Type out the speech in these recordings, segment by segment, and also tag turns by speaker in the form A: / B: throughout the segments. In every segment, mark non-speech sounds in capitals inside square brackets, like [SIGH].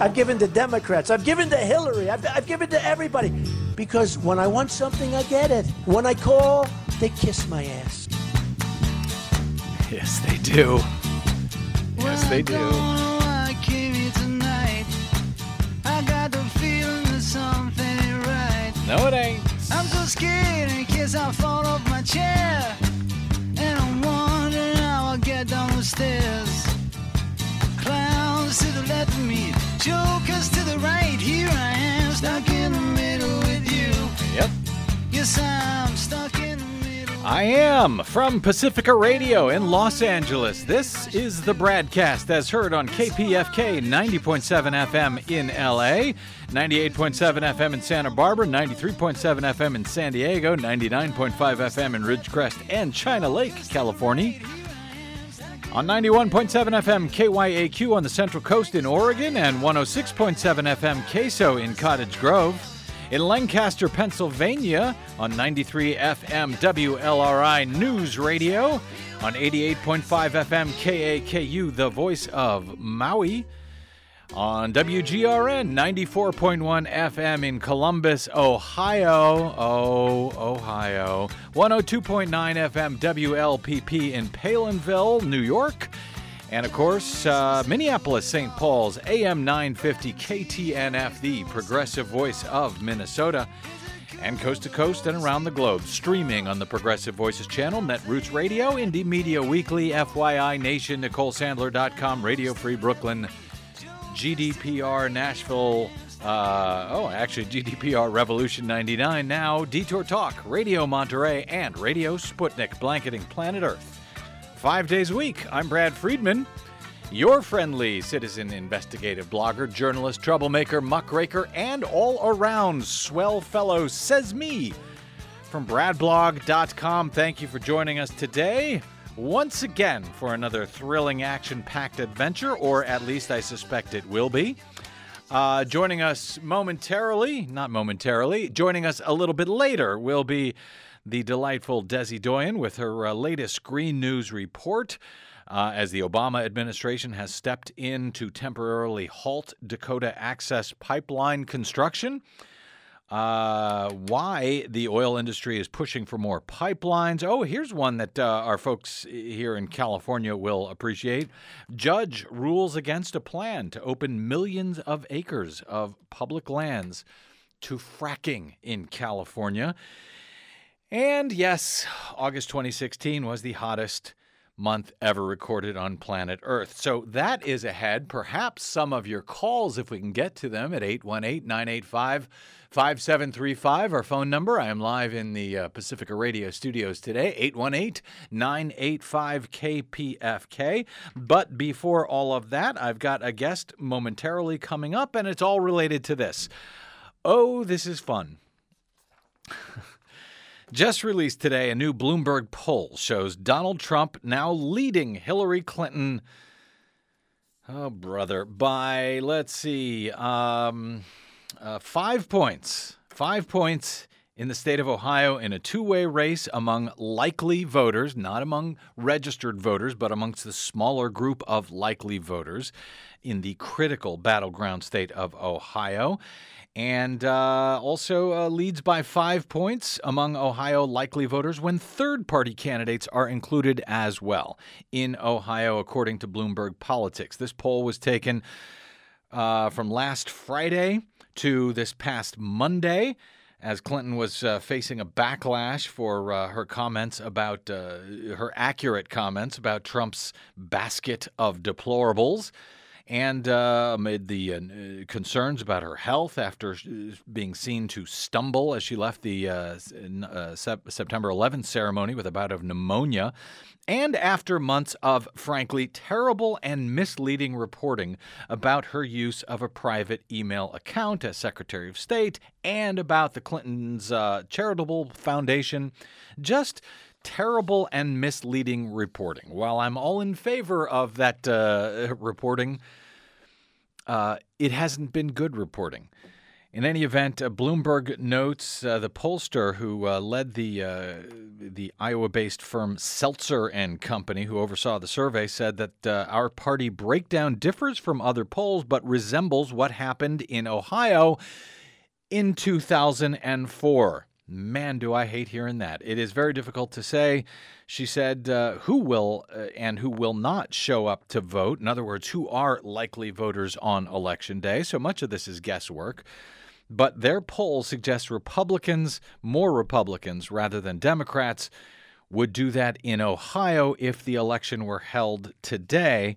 A: I've given to Democrats. I've given to Hillary. I've, I've given to everybody. Because when I want something, I get it. When I call, they kiss my ass.
B: Yes, they do. Yes, they do. No, it ain't.
C: I'm so scared in case I fall off my chair. And I'm wondering how I'll get down the stairs. Clowns to the left of me, jokers to the right. Here I am, stuck in the middle with you.
B: Yep.
C: Yes, I'm stuck in the middle.
B: I am from Pacifica Radio in Los Angeles. This is the BradCast as heard on KPFK 90.7 FM in LA, 98.7 FM in Santa Barbara, 93.7 FM in San Diego, 99.5 FM in Ridgecrest and China Lake, California. On 91.7 FM KYAQ on the Central Coast in Oregon and 106.7 FM Queso in Cottage Grove. In Lancaster, Pennsylvania on 93 FM WLRI News Radio. On 88.5 FM KAKU, the voice of Maui. On WGRN 94.1 FM in Columbus, Ohio. Oh, Ohio. 102.9 FM WLPP in Palenville, New York. And of course, uh, Minneapolis, St. Paul's, AM 950 KTNF, the progressive voice of Minnesota. And coast to coast and around the globe, streaming on the Progressive Voices channel, Netroots Radio, Indie Media Weekly, FYI Nation, NicoleSandler.com, Radio Free Brooklyn, GDPR Nashville. Uh, oh, actually, GDPR Revolution 99 now, Detour Talk, Radio Monterey, and Radio Sputnik, blanketing planet Earth. Five days a week, I'm Brad Friedman, your friendly citizen investigative blogger, journalist, troublemaker, muckraker, and all around swell fellow, says me. From bradblog.com, thank you for joining us today once again for another thrilling action packed adventure, or at least I suspect it will be. Uh, joining us momentarily, not momentarily, joining us a little bit later will be the delightful Desi Doyen with her uh, latest Green News report. Uh, as the Obama administration has stepped in to temporarily halt Dakota Access Pipeline construction uh, why the oil industry is pushing for more pipelines. Oh, here's one that uh, our folks here in California will appreciate. Judge rules against a plan to open millions of acres of public lands to fracking in California. And yes, August 2016 was the hottest month ever recorded on planet Earth. So that is ahead. Perhaps some of your calls, if we can get to them, at 818 985 5735, our phone number. I am live in the uh, Pacifica Radio studios today, 818 985 KPFK. But before all of that, I've got a guest momentarily coming up, and it's all related to this. Oh, this is fun. [LAUGHS] Just released today, a new Bloomberg poll shows Donald Trump now leading Hillary Clinton. Oh, brother, by, let's see, um, uh, five points. Five points in the state of Ohio in a two way race among likely voters, not among registered voters, but amongst the smaller group of likely voters in the critical battleground state of Ohio and uh, also uh, leads by five points among Ohio likely voters when third party candidates are included as well in Ohio, according to Bloomberg Politics. This poll was taken uh, from last Friday to this past Monday. As Clinton was uh, facing a backlash for uh, her comments about uh, her accurate comments about Trump's basket of deplorables and uh, amid the uh, concerns about her health after being seen to stumble as she left the uh, uh September 11th ceremony with a bout of pneumonia, and after months of frankly terrible and misleading reporting about her use of a private email account as Secretary of State and about the Clintons' uh, charitable foundation, just terrible and misleading reporting. While I'm all in favor of that uh, reporting, uh, it hasn't been good reporting. In any event, uh, Bloomberg notes uh, the pollster who uh, led the uh, the Iowa-based firm Selzer and Company, who oversaw the survey, said that uh, our party breakdown differs from other polls, but resembles what happened in Ohio in 2004. Man, do I hate hearing that. It is very difficult to say. She said uh, who will uh, and who will not show up to vote. In other words, who are likely voters on election day. So much of this is guesswork. But their poll suggests Republicans, more Republicans rather than Democrats, would do that in Ohio if the election were held today.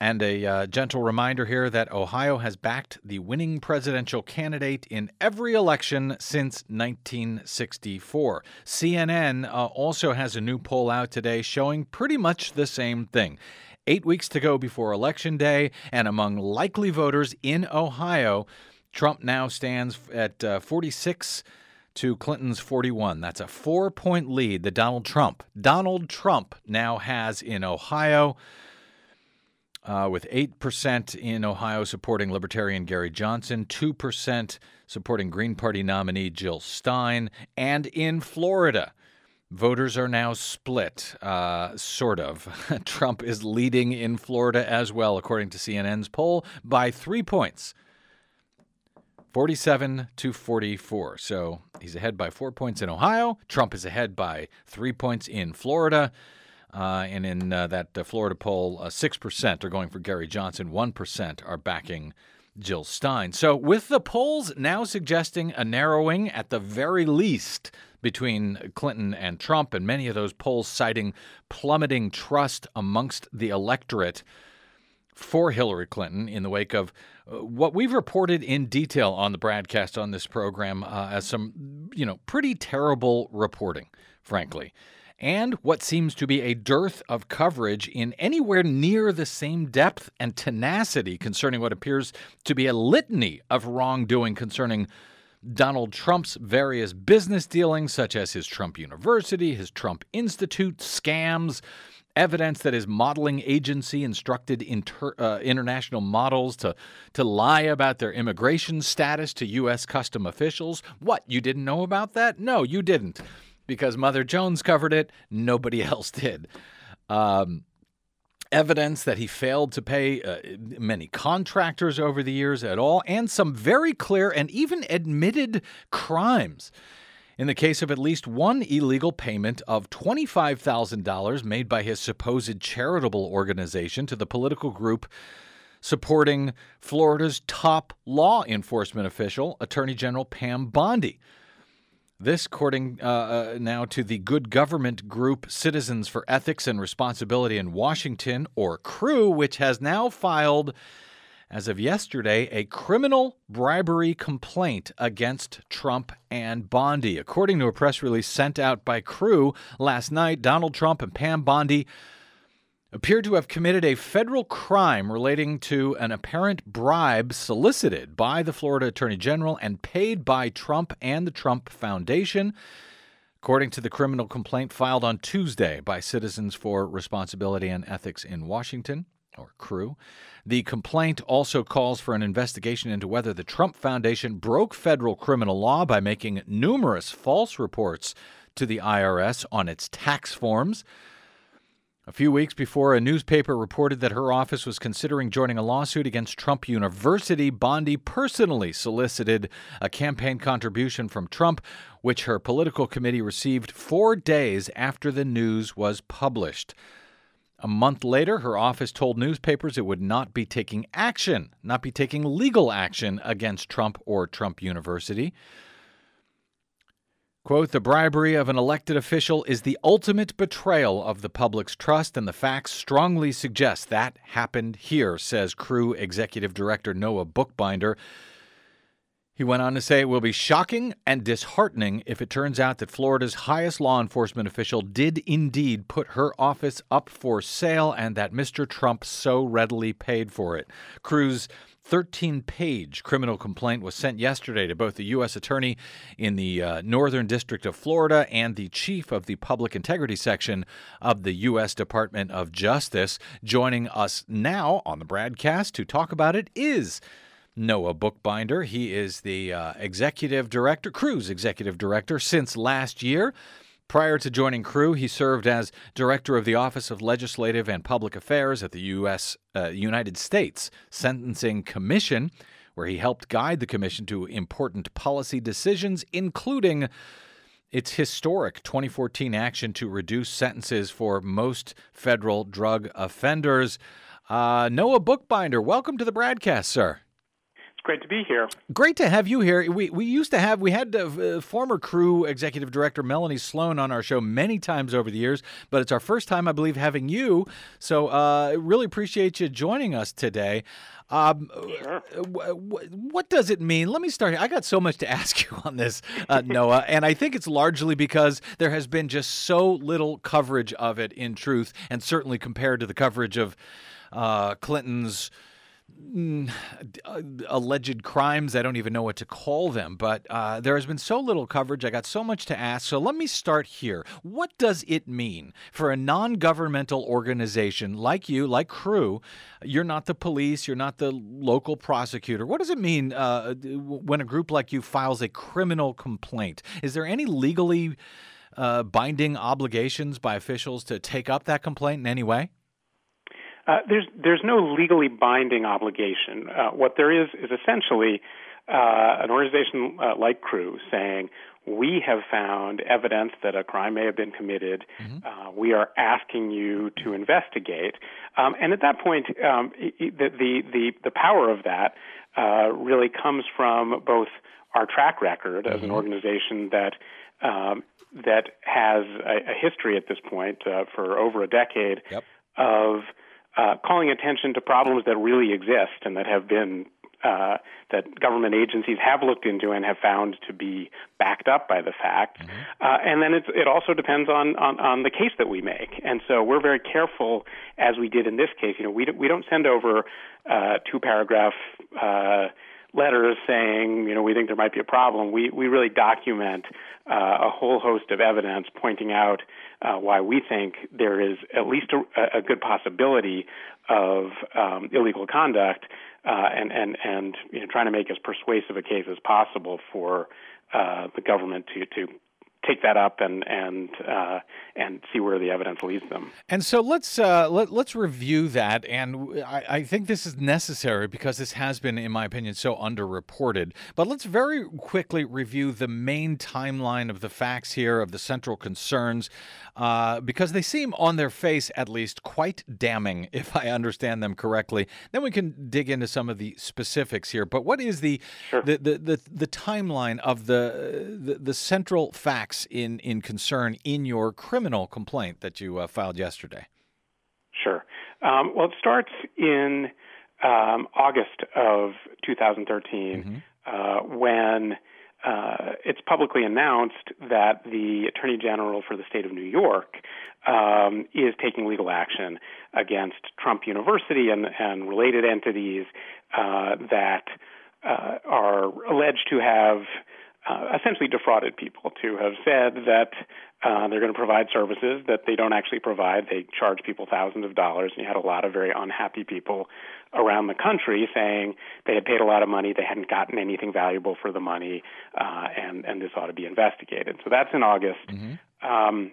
B: And a uh, gentle reminder here that Ohio has backed the winning presidential candidate in every election since 1964. CNN uh, also has a new poll out today showing pretty much the same thing. Eight weeks to go before Election Day, and among likely voters in Ohio, Trump now stands at uh, 46 to Clinton's 41. That's a four point lead that Donald Trump, Donald Trump now has in Ohio. Uh, with 8% in Ohio supporting Libertarian Gary Johnson, 2% supporting Green Party nominee Jill Stein, and in Florida, voters are now split, uh, sort of. [LAUGHS] Trump is leading in Florida as well, according to CNN's poll, by three points. 47 to 44. So he's ahead by four points in Ohio. Trump is ahead by three points in Florida. Uh, and in uh, that uh, Florida poll, uh, 6% are going for Gary Johnson, 1% are backing Jill Stein. So, with the polls now suggesting a narrowing at the very least between Clinton and Trump, and many of those polls citing plummeting trust amongst the electorate for Hillary Clinton in the wake of uh, what we've reported in detail on the broadcast on this program uh, as some, you know, pretty terrible reporting, frankly, and what seems to be a dearth of coverage in anywhere near the same depth and tenacity concerning what appears to be a litany of wrongdoing concerning Donald Trump's various business dealings, such as his Trump University, his Trump Institute, scams evidence that his modeling agency instructed inter, uh, international models to, to lie about their immigration status to U.S. custom officials. What, you didn't know about that? No, you didn't. Because Mother Jones covered it, nobody [LAUGHS] else did. Um, evidence that he failed to pay uh, many contractors over the years at all, and some very clear and even admitted crimes in the case of at least one illegal payment of $25,000 made by his supposed charitable organization to the political group supporting Florida's top law enforcement official, Attorney General Pam Bondi. This, according uh, uh, now to the good government group Citizens for Ethics and Responsibility in Washington, or CREW, which has now filed as of yesterday, a criminal bribery complaint against Trump and Bondi. According to a press release sent out by CREW last night, Donald Trump and Pam Bondi appear to have committed a federal crime relating to an apparent bribe solicited by the Florida Attorney General and paid by Trump and the Trump Foundation. According to the criminal complaint filed on Tuesday by Citizens for Responsibility and Ethics in Washington, or CREW, the complaint also calls for an investigation into whether the Trump Foundation broke federal criminal law by making numerous false reports to the IRS on its tax forms. A few weeks before a newspaper reported that her office was considering joining a lawsuit against Trump University, Bondi personally solicited a campaign contribution from Trump, which her political committee received four days after the news was published. A month later, her office told newspapers it would not be taking action, not be taking legal action against Trump or Trump University. Quote, the bribery of an elected official is the ultimate betrayal of the public's trust, and the facts strongly suggest that happened here, says CREW Executive Director Noah Bookbinder. He went on to say it will be shocking and disheartening if it turns out that Florida's highest law enforcement official did indeed put her office up for sale and that Mr. Trump so readily paid for it. CREW's 13 page criminal complaint was sent yesterday to both the U.S. Attorney in the uh, Northern District of Florida and the Chief of the Public Integrity Section of the U.S. Department of Justice. Joining us now on the BradCast to talk about it is Noah Bookbinder. He is the uh, executive director, Crew's executive director since last year. Prior to joining Crew, he served as director of the Office of Legislative and Public Affairs at the U.S. Uh, United States Sentencing Commission, where he helped guide the commission to important policy decisions, including its historic 2014 action to reduce sentences for most federal drug offenders. Uh, Noah Bookbinder, welcome to the BradCast, sir
D: great to be here.
B: Great to have you here. We we used to have we had uh, former crew executive director Melanie Sloan on our show many times over the years, but it's our first time, I believe, having you. So uh, really appreciate you joining us today. Um,
D: sure.
B: what does it mean? Let me start. Here. I got so much to [LAUGHS] ask you on this, uh, Noah, and I think it's largely because there has been just so little coverage of it in truth, and certainly compared to the coverage of uh, Clinton's uh, alleged crimes. I don't even know what to call them, but uh, there has been so little coverage. I got so much to ask. So let me start here. What does it mean for a non governmental organization like you, like Crew? You're not the police, you're not the local prosecutor. What does it mean uh, when a group like you files a criminal complaint? Is there any legally uh, binding obligations by officials to take up that complaint in any way?
D: Uh, there's there's no legally binding obligation. Uh, what there is is essentially uh, an organization uh, like Crew saying we have found evidence that a crime may have been committed. Mm-hmm. Uh, we are asking you to investigate, um, and at that point, um, the, the the the power of that really comes from both our track record mm-hmm. as an mm-hmm. organization that um, that has a, a, history at this point uh, for over a decade
B: yep.
D: of uh, calling attention to problems that really exist and that have been uh, that government agencies have looked into and have found to be backed up by the facts. Mm-hmm. Uh, and then it also depends on, on, on the case that we make. And so we're very careful, as we did in this case. You know, we, we don't send over uh, two paragraph uh, letters saying, you know, we think there might be a problem. We, we really document uh, a whole host of evidence pointing out uh, why we think there is at least a, a good possibility of um, illegal conduct, uh, and and and you know, trying to make as persuasive a case as possible for uh, the government to to take that up and and uh, and see where the evidence leads them.
B: And so let's uh, let, let's review that. And I, I, think this is necessary because this has been, in my opinion, so underreported. But let's very quickly review the main timeline of the facts here of the central concerns, uh, because they seem, on their face at least, quite damning, [LAUGHS] if I understand them correctly. Then we can dig into some of the specifics here. But what is the
D: sure.
B: the, the, the the timeline of the, the the central facts? Facts in, in concern in your criminal complaint that you uh, filed yesterday?
D: Sure. Um, well, it starts in um, August of 2013 mm-hmm. uh, when uh, it's publicly announced that the Attorney General for the state of New York um, is taking legal action against Trump University and, and related entities uh, that uh, are alleged to have uh, essentially defrauded people to have said that uh, they're going to provide services that they don't actually provide. They charge people thousands of dollars, and you had a lot of very unhappy people around the country saying they had paid a lot of money, they hadn't gotten anything valuable for the money, uh, and and this ought to be investigated. So that's in August.
B: Mm-hmm. Um,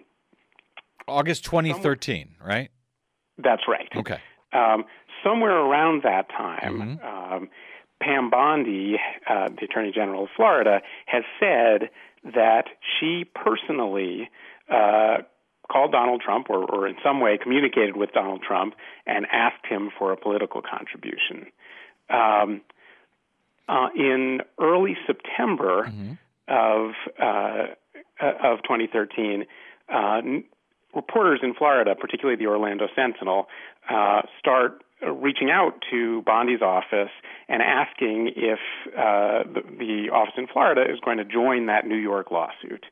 B: August 2013, right?
D: That's right.
B: Okay.
D: Um, somewhere around that time. Mm-hmm. Um, Pam Bondi, uh, the Attorney General of Florida, has said that she personally uh, called Donald Trump or, or in some way communicated with Donald Trump and asked him for a political contribution. Um, uh, in early September mm-hmm. of uh, of 2013, uh, reporters in Florida, particularly the Orlando Sentinel, uh, start reaching out to Bondi's office and asking if uh, the, the, office in Florida is going to join that New York lawsuit.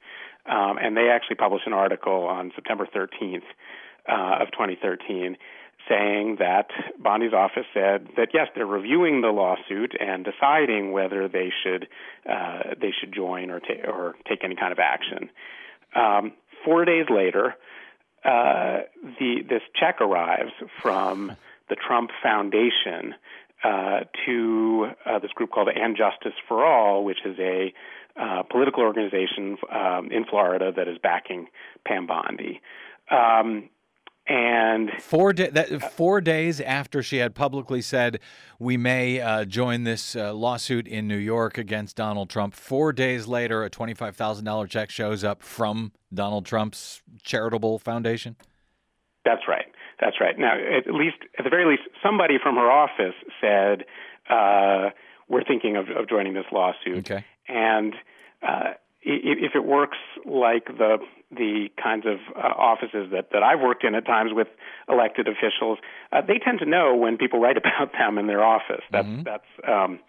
D: Um, and they actually published an article on September 13th uh, of 2013 saying that Bondi's office said that yes, they're reviewing the lawsuit and deciding whether they should uh, they should join or, ta- or take any kind of action. Um, four days later, uh, the this check arrives from the Trump Foundation uh, to uh, this group called And Justice for All, which is a uh, political organization um, in Florida that is backing Pam Bondi. Um, and
B: four da- that, four days after she had publicly said we may uh, join this uh, lawsuit in New York against Donald Trump, four days later, a twenty-five thousand dollar check shows up from Donald Trump's charitable foundation.
D: That's right. That's right. Now, at least, at the very least, somebody from her office said uh, we're thinking of, of joining this lawsuit.
B: Okay.
D: And uh, if it works like the the kinds of uh, offices that that I've worked in at times with elected officials, uh, they tend to know when people write [LAUGHS] about them in their office. That's mm-hmm. that's um,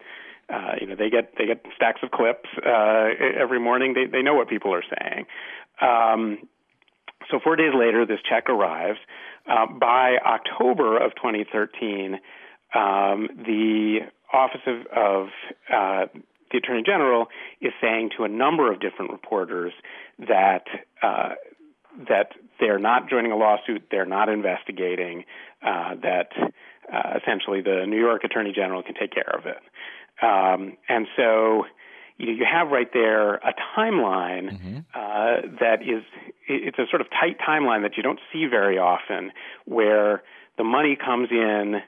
D: uh, you know they get they get stacks of clips uh, every morning. They they know what people are saying. Um, so four days later, this check arrives. Uh, by October of 2013, um, the Office of, of uh, the Attorney General is saying to a number of different reporters that uh, that they're not joining a lawsuit, they're not investigating, uh, that uh, essentially the New York Attorney General can take care of it. Um, and so you know, you have right there a timeline mm-hmm. uh, that is it's a sort of tight timeline that you don't see very often, where the money comes in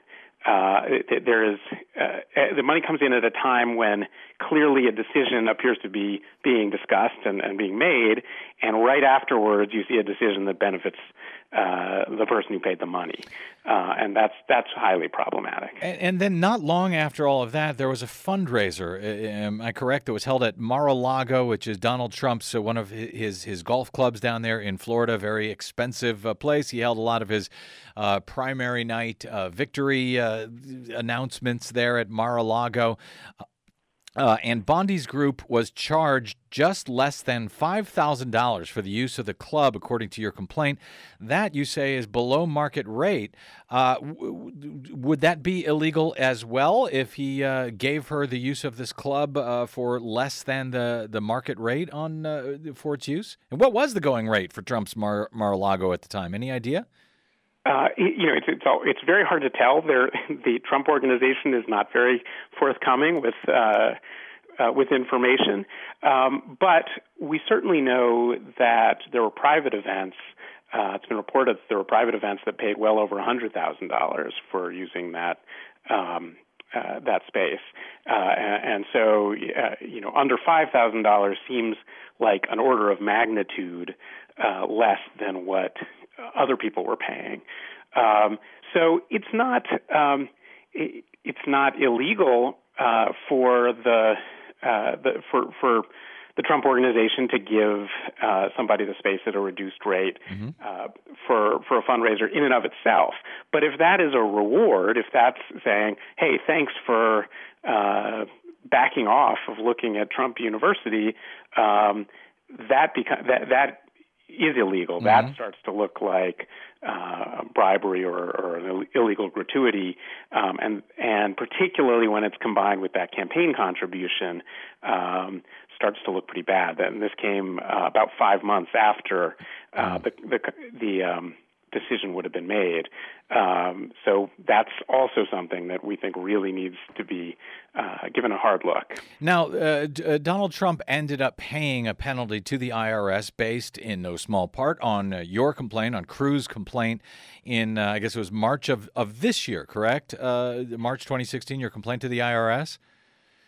D: uh, there is uh, the money comes in at a time when clearly a decision appears to be being discussed and, and being made, and right afterwards you see a decision that benefits uh, the person who paid the money, uh, and that's that's highly problematic.
B: And, and, then, not long after all of that, there was a fundraiser. Am I correct? That was held at Mar-a-Lago, which is Donald Trump's uh, one of his his golf clubs down there in Florida. Very expensive uh, place. He held a lot of his uh, primary night victory announcements there at Mar-a-Lago. Uh, and Bondi's group was charged just less than $5,000 for the use of the club, according to your complaint. That, you say, is below market rate. Uh, w- would that be illegal as well if he uh, gave her the use of this club uh, for less than the, the market rate on uh, for its use? And what was the going rate for Trump's Mar a Lago at the time? Any idea?
D: Uh, you know, it's it's, it's very hard to tell. There, [LAUGHS] the Trump organization is not very forthcoming with uh, uh, with information, um, but we certainly know that there were private events. Uh, it's been reported that there were private events that paid well over hundred thousand dollars for using that um, uh, that space, uh, and, and so you know under five thousand dollars seems like an order of magnitude less than what other people were paying. Um, so it's not um, it, it's not illegal uh, for the, uh, the for for the Trump organization to give uh, somebody the space at a reduced rate mm-hmm. uh, for for a fundraiser in and of itself. But if that is a reward, if that's saying, "Hey, thanks for uh, backing off of looking at Trump University," um, that beca- that that is illegal. Mm-hmm. That starts to look like uh, bribery or, or an illegal gratuity, um, and and particularly when it's combined with that campaign contribution, um, starts to look pretty bad. And this came uh, about five months after uh, mm-hmm. the the, the um, decision would have been made. Um, so that's also something that we think really needs to be uh, given a hard look.
B: Now, uh, D- uh, Donald Trump ended up paying a penalty to the IRS based in no small part on uh, your complaint, on CREW's complaint in, uh, I guess it was March of, of this year, correct? Uh, March 2016, your complaint to the IRS?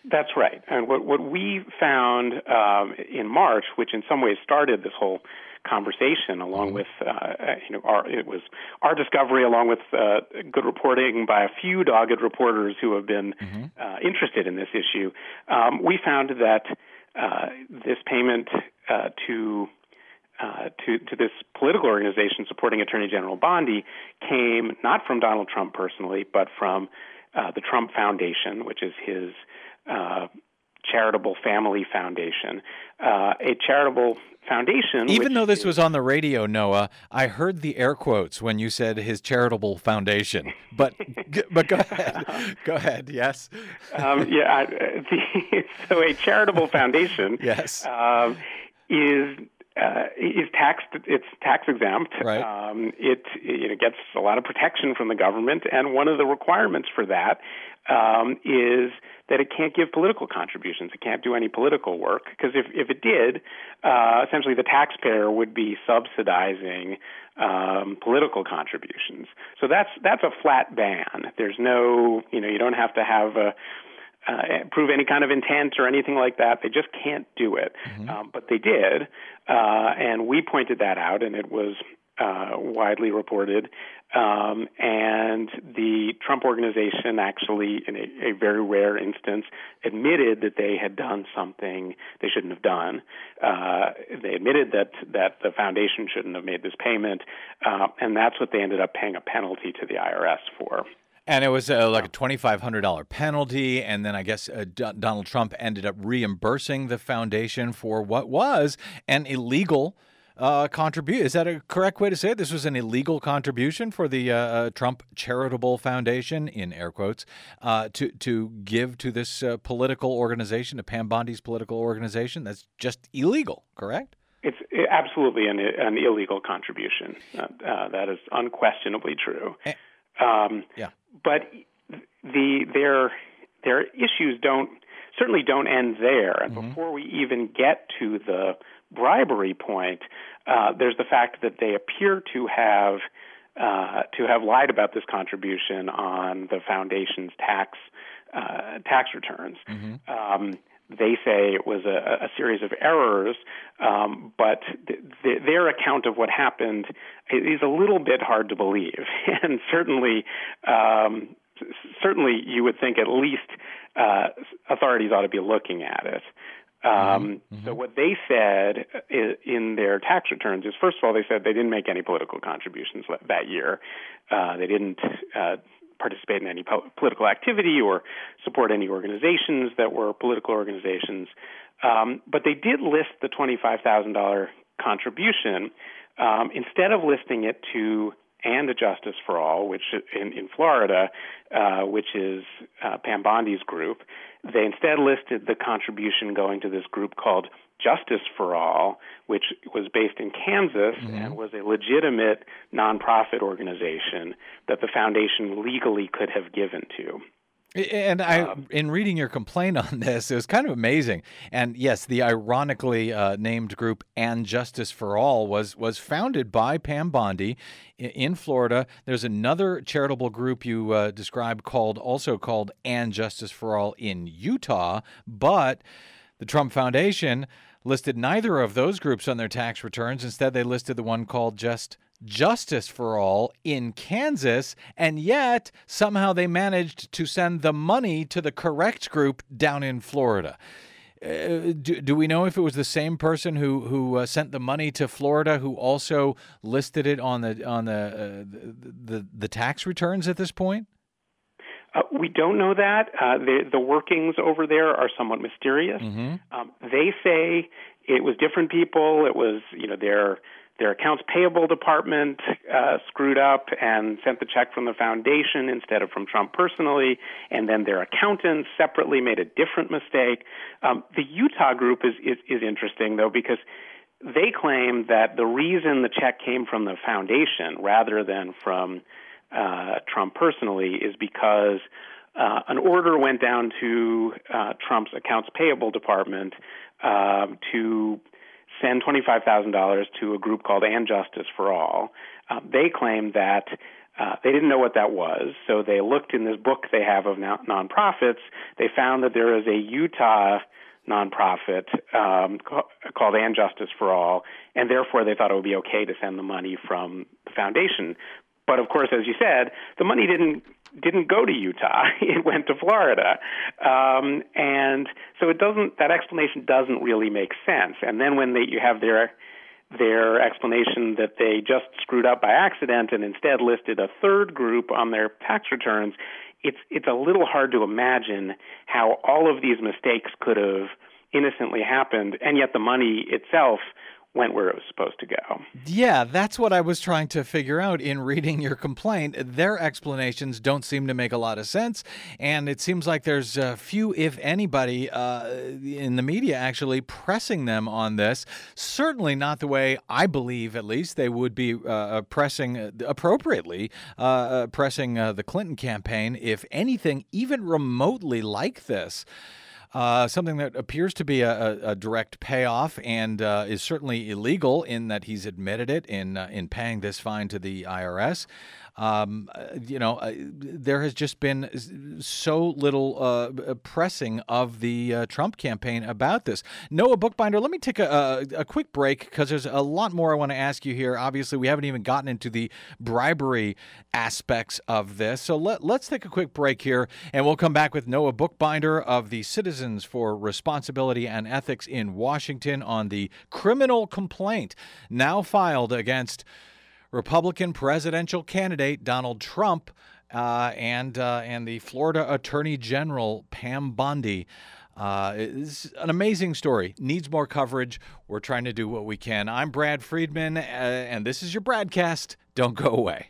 D: That's right. And what, what we found um, in March, which in some ways started this whole conversation, along mm-hmm. with uh, you know our it was our discovery, along with uh, good reporting by a few dogged reporters who have been mm-hmm. uh, interested in this issue. Um, we found that uh, this payment uh, to uh, to, to this political organization supporting Attorney General Bondi came not from Donald Trump personally, but from uh, the Trump Foundation, which is his uh, charitable family foundation, uh, a charitable foundation.
B: Even though this is, was on the radio, Noah, I heard the air quotes when you said his charitable foundation. But [LAUGHS] but go ahead, go ahead. Yes.
D: Um, yeah. [LAUGHS] The, so a charitable [LAUGHS] foundation.
B: yes.
D: Um, is uh, is taxed. It's tax exempt.
B: Right.
D: Um, it you know gets a lot of protection from the government, and one of the requirements for that um, is that it can't give political contributions. It can't do any political work because if if it did, uh, essentially the taxpayer would be subsidizing um, political contributions. So that's that's a flat ban. There's no you know you don't have to have a uh, prove any kind of intent or anything like that. They just can't do it. Mm-hmm. Um, but they did, uh, and we pointed that out, and it was uh, widely reported. Um, and the Trump organization actually, in a, a, very rare instance, admitted that they had done something they shouldn't have done. Uh, they admitted that that the foundation shouldn't have made this payment, uh, and that's what they ended up paying a penalty to the IRS for.
B: And it was uh, like a $2,500 penalty. And then I guess uh, D- Donald Trump ended up reimbursing the foundation for what was an illegal uh, contribution. Is that a correct way to say it? This was an illegal contribution for the uh, uh, Trump Charitable Foundation, in air quotes, uh, to, to give to this political organization, to Pam Bondi's political organization. That's just illegal, correct?
D: It's absolutely an, an illegal contribution. that is unquestionably true.
B: Um, yeah
D: but the their their issues don't certainly don't end there. And mm-hmm. before we even get to the bribery point, uh, there's the fact that they appear to have uh, to have lied about this contribution on the foundation's tax uh, tax returns. Mm-hmm. Um, they say it was a, a series of errors, um, but th- th- their account of what happened is a little bit hard to believe, [LAUGHS] and certainly. Um, certainly, you would think at least uh, authorities ought to be looking at it. Um, mm-hmm. So what they said in their tax returns is, first of all, they said they didn't make any political contributions that year. Uh, they didn't uh, participate in any po- political activity or support any organizations that were political organizations. Um, but they did list the $25,000 contribution um, instead of listing it to and a Justice for All, which in, in Florida, uh, which is uh, Pam Bondi's group. They instead listed the contribution going to this group called Justice for All, which was based in Kansas mm-hmm. and was a legitimate nonprofit organization that the foundation legally could have given to.
B: And I, um, in reading your complaint on this, it was kind of amazing. And yes, the ironically uh, named group "And Justice for All" was was founded by Pam Bondi in Florida. There's another charitable group you uh, described called also called "And Justice for All" in Utah, but the Trump Foundation listed neither of those groups on their tax returns. Instead, they listed the one called just Justice for All in Kansas, and yet somehow they managed to send the money to the correct group down in Florida. Uh, do, do we know if it was the same person who who uh, sent the money to Florida who also listed it on the on the uh, the, the, the tax returns at this point?
D: Uh, we don't know that. Uh, the, the workings over there are somewhat mysterious. Mm-hmm. Um, they say it was different people. It was, you know, their their accounts payable department uh, screwed up and sent the check from the foundation instead of from Trump personally, and then their accountants separately made a different mistake. Um, the Utah group is, is is interesting though because they claim that the reason the check came from the foundation rather than from uh, Trump personally is because uh, an order went down to uh, Trump's accounts payable department uh, to send $25,000 to a group called And Justice for All. Uh, they claim that uh, they didn't know what that was, so they looked in this book they have of non- nonprofits. They found that there is a Utah nonprofit um, ca- called And Justice for All, and therefore they thought it would be okay to send the money from the foundation. But of course, as you said, the money didn't didn't go to Utah; [LAUGHS] it went to Florida, um, and so it doesn't. That explanation doesn't really make sense. And then when they, you have their their explanation that they just screwed up by accident and instead listed a third group on their tax returns, it's it's a little hard to imagine how all of these mistakes could have innocently happened, and yet the money itself went where it was supposed to go.
B: Yeah, that's what I was trying to figure out in reading your complaint. Their explanations don't seem to make a lot of sense, and it seems like there's a few, if anybody, uh, in the media actually pressing them on this. Certainly not the way I believe, at least, they would be uh, pressing uh, appropriately, uh, uh pressing uh, the Clinton campaign, if anything, even remotely like this. Uh, something that appears to be a, a, a direct payoff and uh, is certainly illegal in that he's admitted it in uh, in paying this fine to the IRS. Um, uh, you know, uh, there has just been so little uh, pressing of the uh, Trump campaign about this. Noah Bookbinder, let me take a, a, a quick break because there's a lot more I want to ask you here. Obviously, we haven't even gotten into the bribery aspects of this. So let, let's take a quick break here and we'll come back with Noah Bookbinder of the Citizens for Responsibility and Ethics in Washington on the criminal complaint now filed against. Republican presidential candidate Donald Trump uh, and uh, and the Florida Attorney General Pam Bondi. Uh, it's an amazing story. Needs more coverage. We're trying to do what we can. I'm Brad Friedman, uh, and this is your BradCast. Don't go away.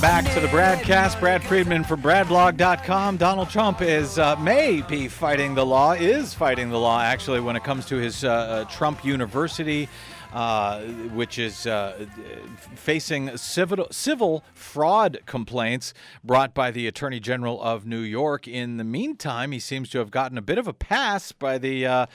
B: Welcome back to the BradCast. Brad Friedman from BradBlog.com. Donald Trump is uh, may be fighting the law, is fighting the law actually when it comes to his uh, uh Trump University. Uh, which is uh, facing civil, civil fraud complaints brought by the Attorney General of New York. In the meantime, he seems to have gotten a bit of a pass by the uh,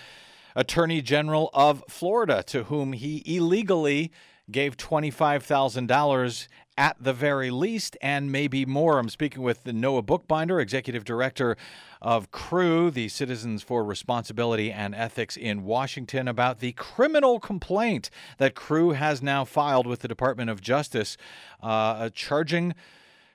B: Attorney General of Florida, to whom he illegally gave $25,000 at the very least, and maybe more. I'm speaking with Noah Bookbinder, Executive Director of CREW, the Citizens for Responsibility and Ethics in Washington, about the criminal complaint that CREW has now filed with the Department of Justice, uh, charging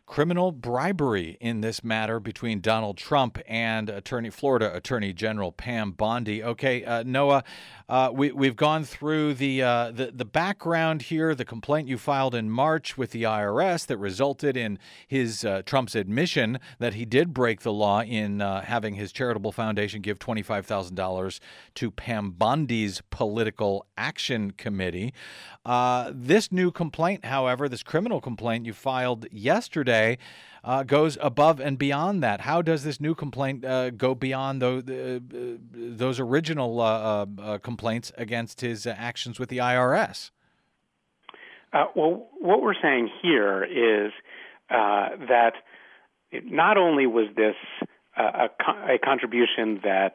B: criminal bribery in this matter between Donald Trump and Attorney Florida Attorney General Pam Bondi. Okay, uh, Noah, uh, we, we've gone through the, uh, the the background here, the complaint you filed in March with the IRS that resulted in his uh, Trump's admission that he did break the law in uh, having his charitable foundation give twenty five thousand dollars to Pam Bondi's political action committee. Uh, this new complaint, however, this criminal complaint you filed yesterday, uh, goes above and beyond that. How does this new complaint uh, go beyond the, uh, those original uh, uh, complaints against his actions with the IRS?
D: well, what we're saying here is that not only was this a, a contribution that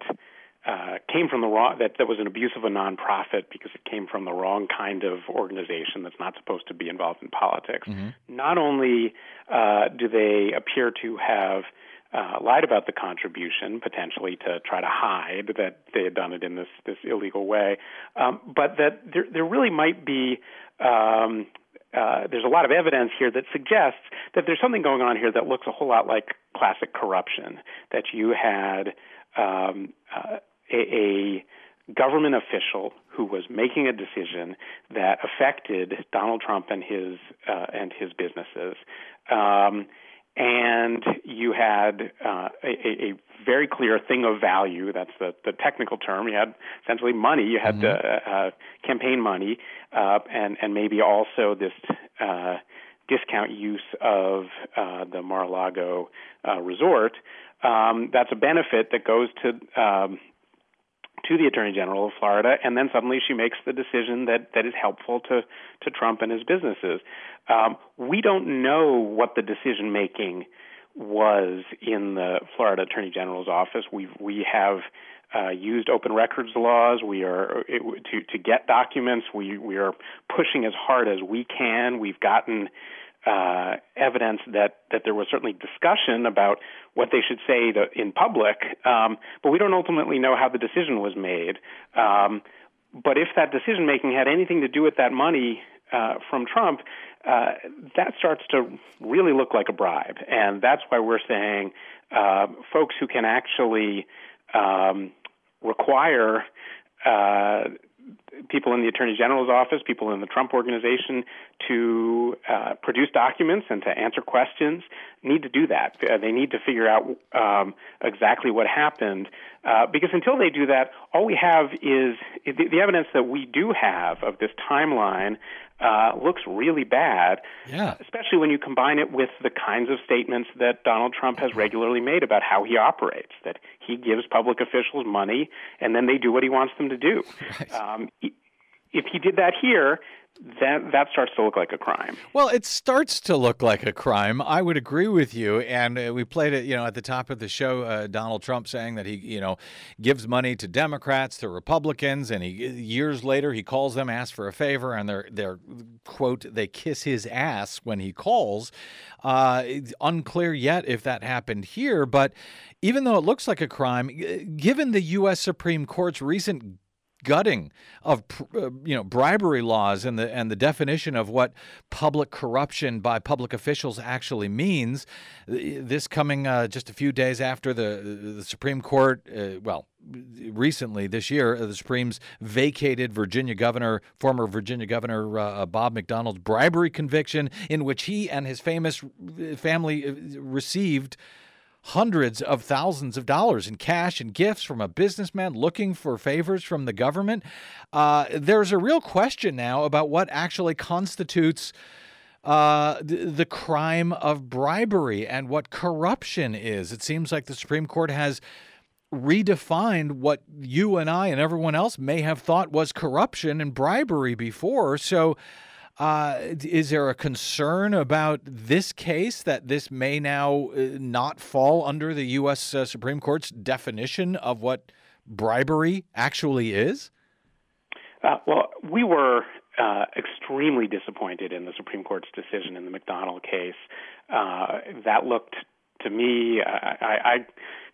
D: uh, came from the wrong that that was an abuse of a nonprofit because it came from the wrong kind of organization that's not supposed to be involved in politics. Mm-hmm. Not only uh, do they appear to have uh, lied about the contribution, potentially to try to hide that they had done it in this this illegal way, um, but that there there really might be. Um, uh, there's a lot of evidence here that suggests that there's something going on here that looks a whole lot like classic corruption. That you had um, uh, a, a government official who was making a decision that affected Donald Trump and his uh, and his businesses, um, and you had uh, a, a, very clear thing of value. That's the, the technical term. You had essentially money. You had mm-hmm. uh, campaign money, uh, and and maybe also this uh, discount use of uh, the Mar-a-Lago uh, resort. Um, that's a benefit that goes to um, to the Attorney General of Florida, and then suddenly she makes the decision that that is helpful to to Trump and his businesses. Um, we don't know what the decision making was in the Florida Attorney General's office. We we have uh, used open records laws. We are it, to to get documents. We we are pushing as hard as we can. We've gotten uh, evidence that that there was certainly discussion about what they should say to, in public, um, but we don't ultimately know how the decision was made. Um, but if that decision making had anything to do with that money uh, from Trump, uh, that starts to really look like a bribe, and that's why we're saying uh, folks who can actually um, require uh, people in the Attorney General's office, people in the Trump organization to uh, produce documents and to answer questions need to do that. Uh, they need to figure out um, exactly what happened uh, because until they do that, all we have is the, the evidence that we do have of this timeline uh, looks really bad.
B: Yeah.
D: Especially when you combine it with the kinds of statements that Donald Trump has regularly made about how he operates, that he gives public officials money and then they do what he wants them to do. Right. Um, if he did that here, that that starts to look like a crime.
B: Well, it starts to look like a crime. I would agree with you. And uh, we played it, you know, at the top of the show. Uh, Donald Trump saying that he, you know, gives money to Democrats, to Republicans, and he years later he calls them, asks for a favor, and they're they're quote they kiss his ass when he calls. Uh, it's unclear yet if that happened here, but even though it looks like a crime, given the U.S. Supreme Court's recent gutting of uh, you know bribery laws and the and the definition of what public corruption by public officials actually means. This coming uh, just a few days after the the Supreme Court, uh, well, recently this year, uh, the Supreme's vacated Virginia Governor, former Virginia Governor uh, Bob McDonnell's bribery conviction, in which he and his famous family received hundreds of thousands of dollars in cash and gifts from a businessman looking for favors from the government. Uh, there's a real question now about what actually constitutes. Uh, the, the crime of bribery and what corruption is. It seems like the Supreme Court has redefined what you and I and everyone else may have thought was corruption and bribery before. So, uh, is there a concern about this case that this may now uh, not fall under the U.S. Uh, Supreme Court's definition of what bribery actually is?
D: Uh, well, we were uh, extremely disappointed in the Supreme Court's decision in the McDonnell case. Uh, that looked to me, I, I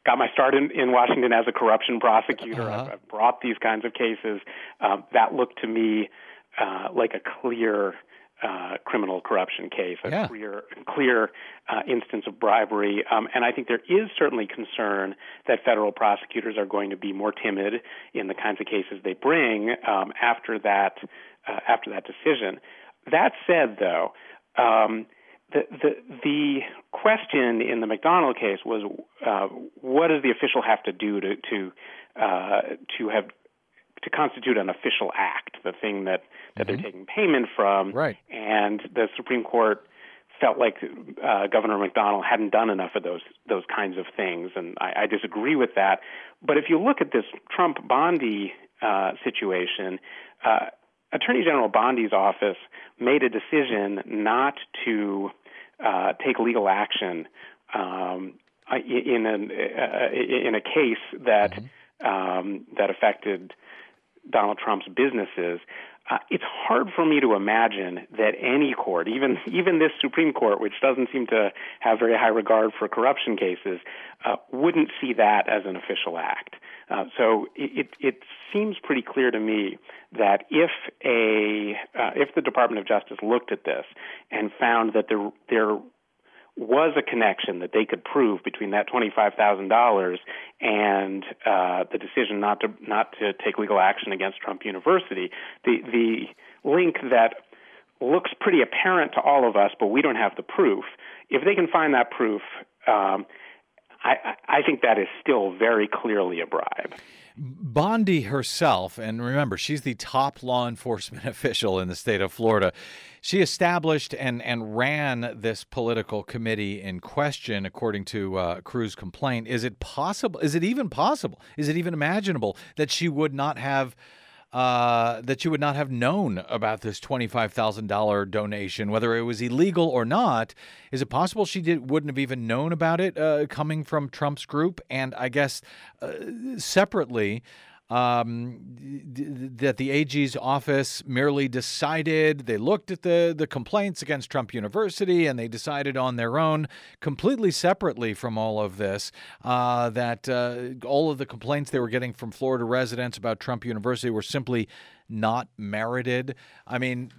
D: got my start in, in Washington as a corruption prosecutor. Uh-huh. I've, I've, brought these kinds of cases. Um, that looked to me uh, like a clear uh, criminal corruption case, a yeah. clear, clear uh, instance of bribery. Um, and I think there is certainly concern that federal prosecutors are going to be more timid in the kinds of cases they bring um, after that uh, after that decision. That said, though. Um, the, the the question in the McDonnell case was uh, what does the official have to do to to uh, to have to constitute an official act, the thing that, that mm-hmm. they're taking payment from.
B: Right.
D: And the Supreme Court felt like uh, Governor McDonnell hadn't done enough of those those kinds of things, and I, I disagree with that. But if you look at this Trump Bondi uh, situation, uh, Attorney General Bondi's office made a decision not to uh, take legal action um, in a uh, in a case that mm-hmm. um, that affected Donald Trump's businesses, uh, it's hard for me to imagine that any court, even [LAUGHS] even this Supreme Court, which doesn't seem to have very high regard for corruption cases, uh, wouldn't see that as an official act. Uh, so it, it seems pretty clear to me that if a uh, if the Department of Justice looked at this and found that there there was a connection that they could prove between that twenty-five thousand dollars and uh, the decision not to not to take legal action against Trump University. The the link that looks pretty apparent to all of us, but we don't have the proof. If they can find that proof, um, I, I think that is still very clearly a bribe.
B: Bondi herself, and remember, she's the top law enforcement [LAUGHS] official in the state of Florida. She established and, and ran this political committee in question, according to uh, CREW's complaint. Is it possible? Is it even possible? Is it even imaginable that she would not have uh, that you would not have known about this $25,000 donation, whether it was illegal or not. Is it possible she did, wouldn't have even known about it uh, coming from Trump's group? And I guess uh, separately, um, that the AG's office merely decided they looked at the the complaints against Trump University and they decided on their own, completely separately from all of this, uh, that uh, all of the complaints they were getting from Florida residents about Trump University were simply not merited. I mean.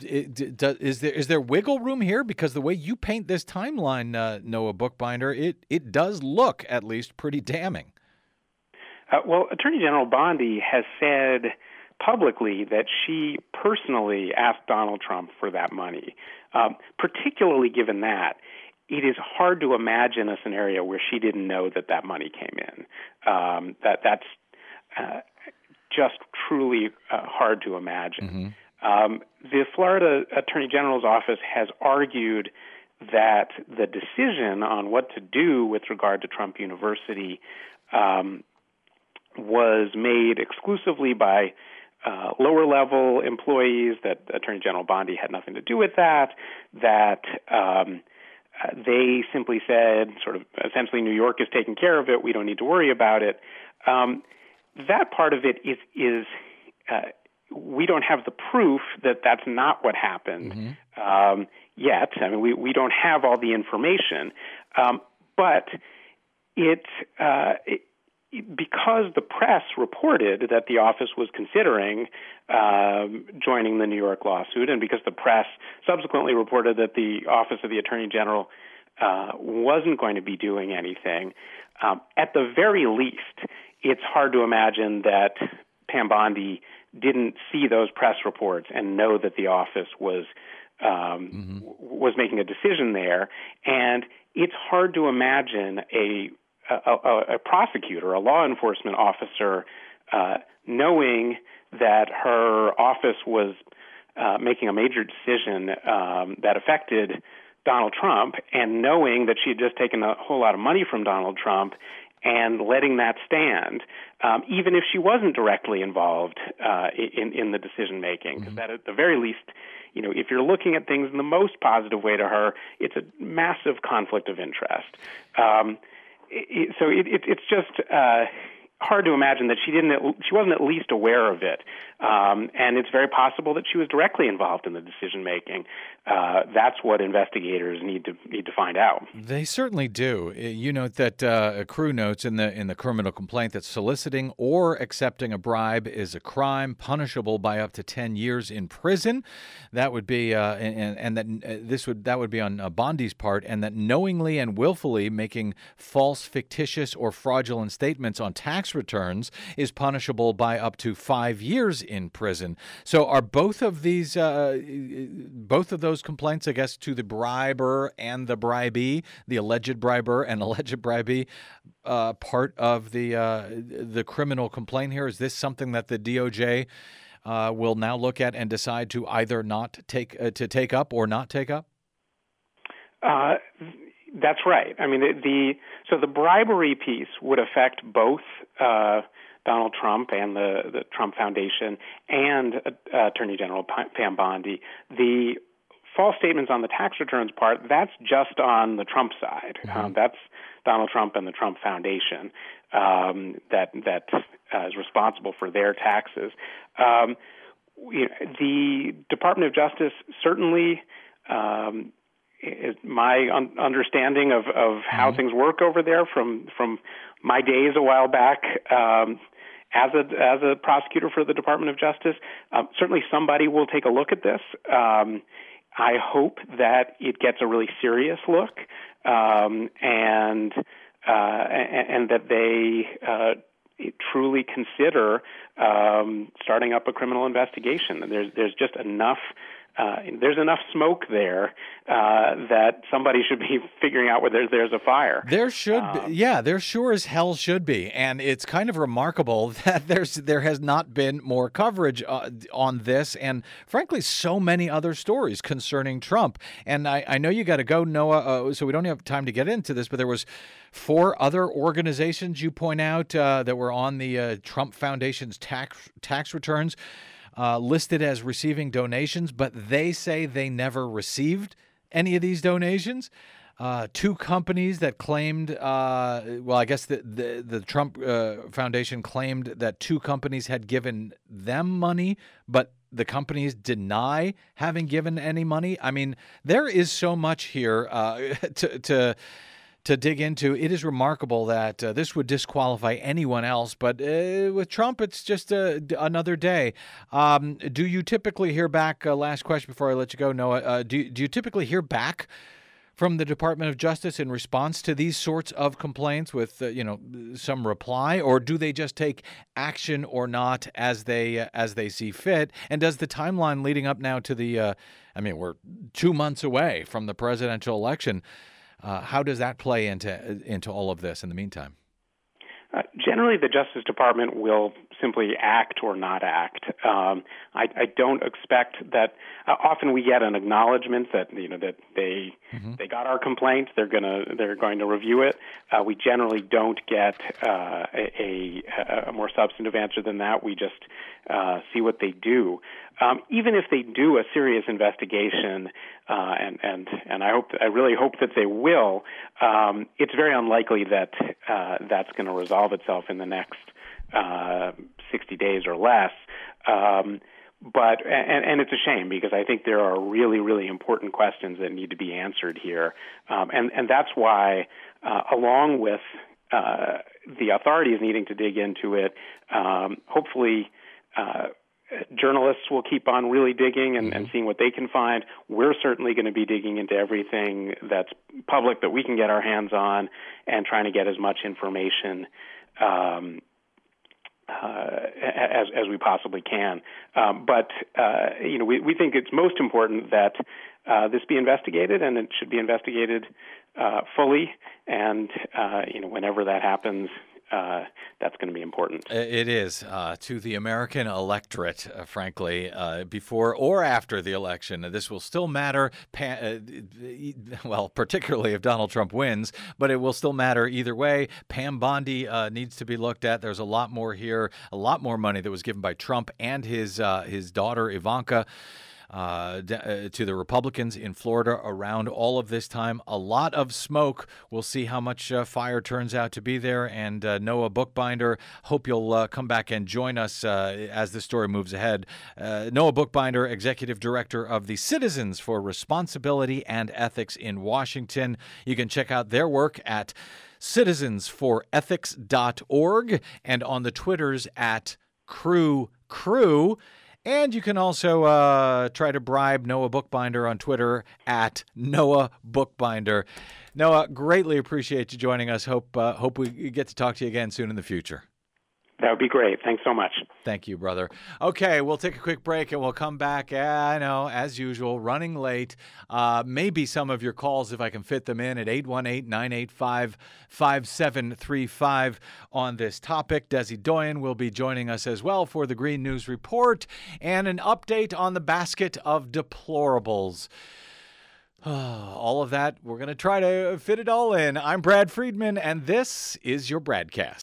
B: is there is there wiggle room here? Because the way you paint this timeline, uh, Noah Bookbinder, it it does look at least pretty damning.
D: Uh, well, Attorney General Bondi has said publicly that she personally asked Donald Trump for that money. Um, particularly given that, it is hard to imagine a scenario where she didn't know that that money came in. Um, that that's uh, just truly uh, hard to imagine. Mm-hmm. Um, the Florida Attorney General's office has argued that the decision on what to do with regard to Trump University um, was made exclusively by uh, lower level employees, that Attorney General Bondi had nothing to do with that, that um, uh, they simply said, sort of essentially, New York is taking care of it, we don't need to worry about it. Um, that part of it is, is uh, we don't have the proof that that's not what happened mm-hmm. um, yet. I mean, we, we don't have all the information. Um, but it, uh, it, because the press reported that the office was considering um, joining the New York lawsuit, and because the press subsequently reported that the office of the Attorney General uh, wasn't going to be doing anything, um, at the very least, it's hard to imagine that Pam Bondi didn't see those press reports and know that the office was um, mm-hmm. was making a decision there, and it's hard to imagine a a, a, a prosecutor, a law enforcement officer, uh, knowing that her office was uh, making a major decision um, that affected Donald Trump, and knowing that she had just taken a whole lot of money from Donald Trump, and letting that stand, um, even if she wasn't directly involved uh, in in the decision making, because mm-hmm. that at the very least, you know, if you're looking at things in the most positive way to her, it's a massive conflict of interest. Um, it, so it, it, it's just uh, hard to imagine that she didn't she wasn't at least aware of it. Um, and it's very possible that she was directly involved in the decision making uh, that's what investigators need to need to find out.
B: They certainly do. You note that uh, a CREW notes in the in the criminal complaint that soliciting or accepting a bribe is a crime punishable by up to 10 years in prison. That would be uh, and, and that uh, this would that would be on uh, Bondi's part and that knowingly and willfully making false fictitious or fraudulent statements on tax returns is punishable by up to five years in prison. So, are both of these, uh, both of those complaints, I guess, to the briber and the bribee, the alleged briber and [LAUGHS] alleged bribee, uh, part of the uh, the criminal complaint here? Is this something that the DOJ uh, will now look at and decide to either not take uh, to take up or not take up?
D: Uh, that's right. I mean, the, the so the bribery piece would affect both uh, Donald Trump and the the Trump Foundation and uh, Attorney General Pam Bondi. The false statements on the tax returns part that's just on the Trump side. Mm-hmm. Um, that's Donald Trump and the Trump Foundation um, that that uh, is responsible for their taxes. Um, you know, the Department of Justice certainly um, is my un- understanding of, of how mm-hmm. things work over there from from my days a while back um, as a as a prosecutor for the Department of Justice. Um, certainly, somebody will take a look at this. Um, I hope that it gets a really serious look, um, and, uh, and and that they uh, truly consider um, starting up a criminal investigation. There's there's just enough uh, there's enough smoke there uh, that somebody should be [LAUGHS] figuring out whether there's a fire.
B: There should, um, be, yeah, there sure as hell should be, and it's kind of remarkable [LAUGHS] that there's there has not been more coverage uh, on this, and frankly, so many other stories concerning Trump. And I, I know you got to go, Noah, uh, so we don't have time to get into this, but there was four other organizations you point out uh, that were on the uh, Trump Foundation's tax tax returns uh, listed as receiving donations, but they say they never received any of these donations. Uh, two companies that claimed, uh, well, I guess the the, the Trump uh, Foundation claimed that two companies had given them money, but the companies deny having given any money. I mean, there is so much here uh, [LAUGHS] to to to dig into. It is remarkable that uh, this would disqualify anyone else, but uh, with Trump, it's just uh, another day. Um, do you typically hear back? Uh, last question before I let you go, Noah. Uh, do do you typically hear back? From the Department of Justice in response to these sorts of complaints, with uh, you know some reply, or do they just take action or not as they as they see fit? And does the timeline leading up now to the, I mean, we're two months away from the presidential election. Uh, how does that play into into all of this in the meantime?
D: Uh, generally, the Justice Department will simply act or not act. Um, I, I, don't expect that. Uh, often we get an acknowledgement that you know that they mm-hmm. they got our complaint. They're gonna they're going to review it. Uh, we generally don't get uh, a, a, more substantive answer than that. We just uh, see what they do. Um, even if they do a serious investigation, uh, and and and I hope I really hope that they will. Um, it's very unlikely that that's going to resolve itself in the next uh, 60 days or less. Um, but and, and it's a shame because I think there are really really important questions that need to be answered here, um, and and that's why, uh, along with uh, the authorities needing to dig into it, um, hopefully. Uh, journalists will keep on really digging and, and, mm-hmm. seeing what they can find. We're certainly going to be digging into everything that's public that we can get our hands on and trying to get as much information um, uh, as as we possibly can. Um, but uh, you know, we we think it's most important that uh, this be investigated, and it should be investigated uh, fully. And uh, you know, whenever that happens, uh, that's going to be important.
B: It is uh, to the American electorate, uh, frankly, uh, before or after the election. This will still matter, uh, well, particularly if Donald Trump wins, but it will still matter either way. Pam Bondi uh, needs to be looked at. There's a lot more here, a lot more money that was given by Trump and his his daughter Ivanka uh, uh, to the Republicans in Florida around all of this time. A lot of smoke. We'll see how much uh, fire turns out to be there. And uh, Noah Bookbinder, hope you'll come back and join us as the story moves ahead. Noah Bookbinder, Executive Director of the Citizens for Responsibility and Ethics in Washington. You can check out their work at citizensforethics.org and on the Twitters at Crew Crew. And you can also uh, try to bribe Noah Bookbinder on Twitter at Noah Bookbinder. Noah, greatly appreciate you joining us. Hope uh, hope we get to talk to you again soon in the future.
D: That would be great. Thanks so much.
B: Thank you, brother. Okay, we'll take a quick break and we'll come back. I know, as usual, running late. Uh, maybe some of your calls, if I can fit them in, at 818 985 5735 on this topic. Desi Doyen will be joining us as well for the Green News Report and an update on the basket of deplorables. [SIGHS] all of that, we're going to try to fit it all in. I'm Brad Friedman, and this is your BradCast.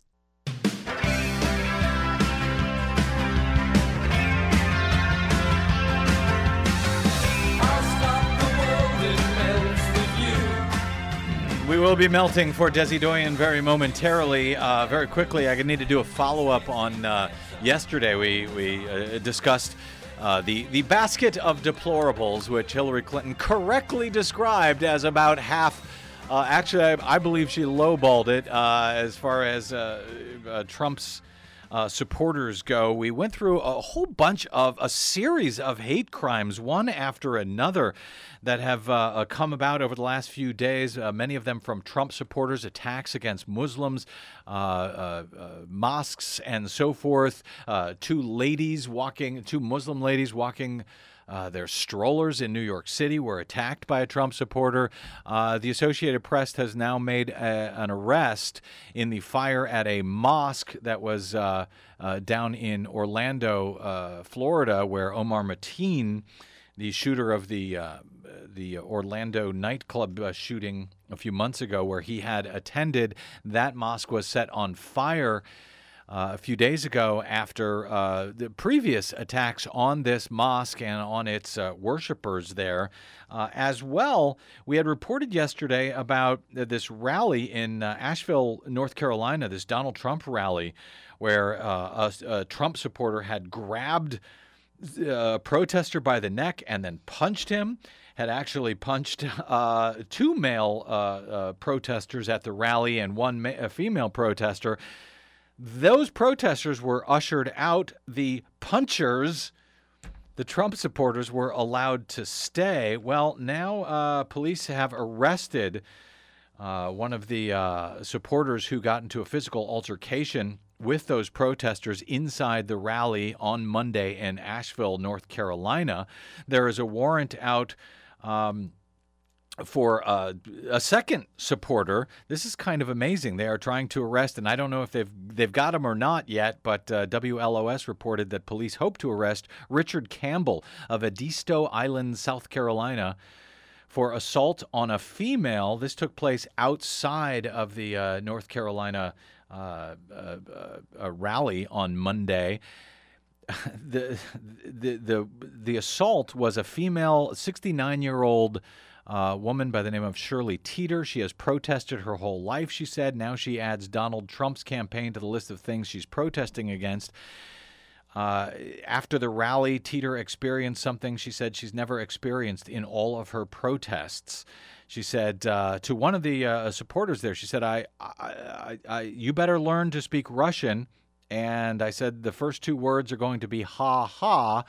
B: We will be melting for Desi Doyen very momentarily. Uh, very quickly, I need to do a follow up on uh, yesterday. We, we uh, discussed Uh, the the basket of deplorables, which Hillary Clinton correctly described as about half. Uh, actually, I, I, believe she lowballed it uh, as far as Trump's uh, supporters go. We went through a whole bunch of a series of hate crimes, one after another, that have uh, uh come about over the last few days. Uh, many of them from Trump supporters, attacks against Muslims, uh, uh, mosques, and so forth. two ladies walking, two Muslim ladies walking. Uh, their strollers in New York City were attacked by a Trump supporter. Uh, the Associated Press has now made a, an arrest in the fire at a mosque that was uh, uh down in Orlando, uh, Florida, where Omar Mateen, the shooter of the uh, the Orlando nightclub shooting a few months ago, where he had attended, that mosque was set on fire uh, a few days ago after uh, the previous attacks on this mosque and on its uh, worshippers there. Uh, as well, we had reported yesterday about this rally in uh, Asheville, North Carolina, this Donald Trump rally, where uh, a, a, Trump supporter had grabbed a protester by the neck and then punched him. Had actually punched [LAUGHS] two male protesters at the rally and one ma- female protester. Those protesters were ushered out. The punchers, the Trump supporters, were allowed to stay. Well, now uh, police have arrested uh, one of the uh, supporters who got into a physical altercation with those protesters inside the rally on Monday in Asheville, North Carolina. There is a warrant out. Um, for uh, a second supporter. This is kind of amazing. They are trying to arrest, and I don't know if they've they've got him or not yet. But uh, WLOS reported that police hope to arrest Richard Campbell of Edisto Island, South Carolina. For assault on a female, this took place outside of the uh, North Carolina uh, uh, uh, rally on Monday [LAUGHS] the the the the assault was a female 69 year old a woman by the name of Shirley Teeter. She has protested her whole life, she said. Now she adds Donald Trump's campaign to the list of things she's protesting against. Uh, after the rally, Teeter experienced something she said she's never experienced in all of her protests. She said uh, to one of the uh, supporters there, she said, I, I, I, I, You better learn to speak Russian. And I said, The first two words are going to be ha ha.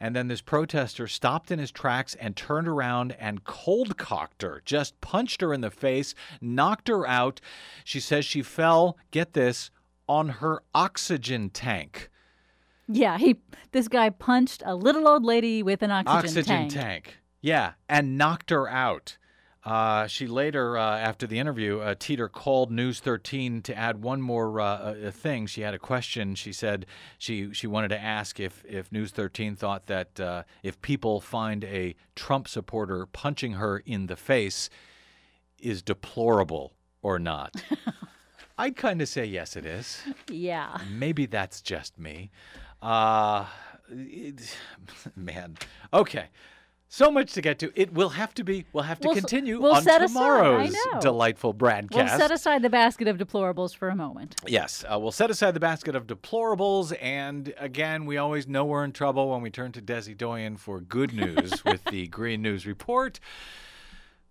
B: And then this protester stopped in his tracks and turned around and cold cocked her, just punched her in the face, knocked her out. She says she fell, get this, on her oxygen tank.
E: Yeah, he this guy punched a little old lady with an oxygen,
B: oxygen
E: tank.
B: tank. Yeah, and knocked her out. Uh, she later, uh, after the interview, uh, Teeter called News 13 to add one more uh, thing. She had a question. She said she she wanted to ask if if News 13 thought that uh, if people find a Trump supporter punching her in the face is deplorable or not. [LAUGHS] I'd kind of say yes, it is.
E: Yeah.
B: Maybe that's just me. Uh, it, man. Okay. So much to get to. It will have to be. We'll have to
E: we'll,
B: continue
E: we'll
B: on tomorrow's delightful broadcast.
E: We'll set aside the basket of deplorables for a moment.
B: Yes, uh, we'll set aside the basket of deplorables, and again, we always know we're in trouble when we turn to Desi Doyen for good news [LAUGHS] with the Green News Report.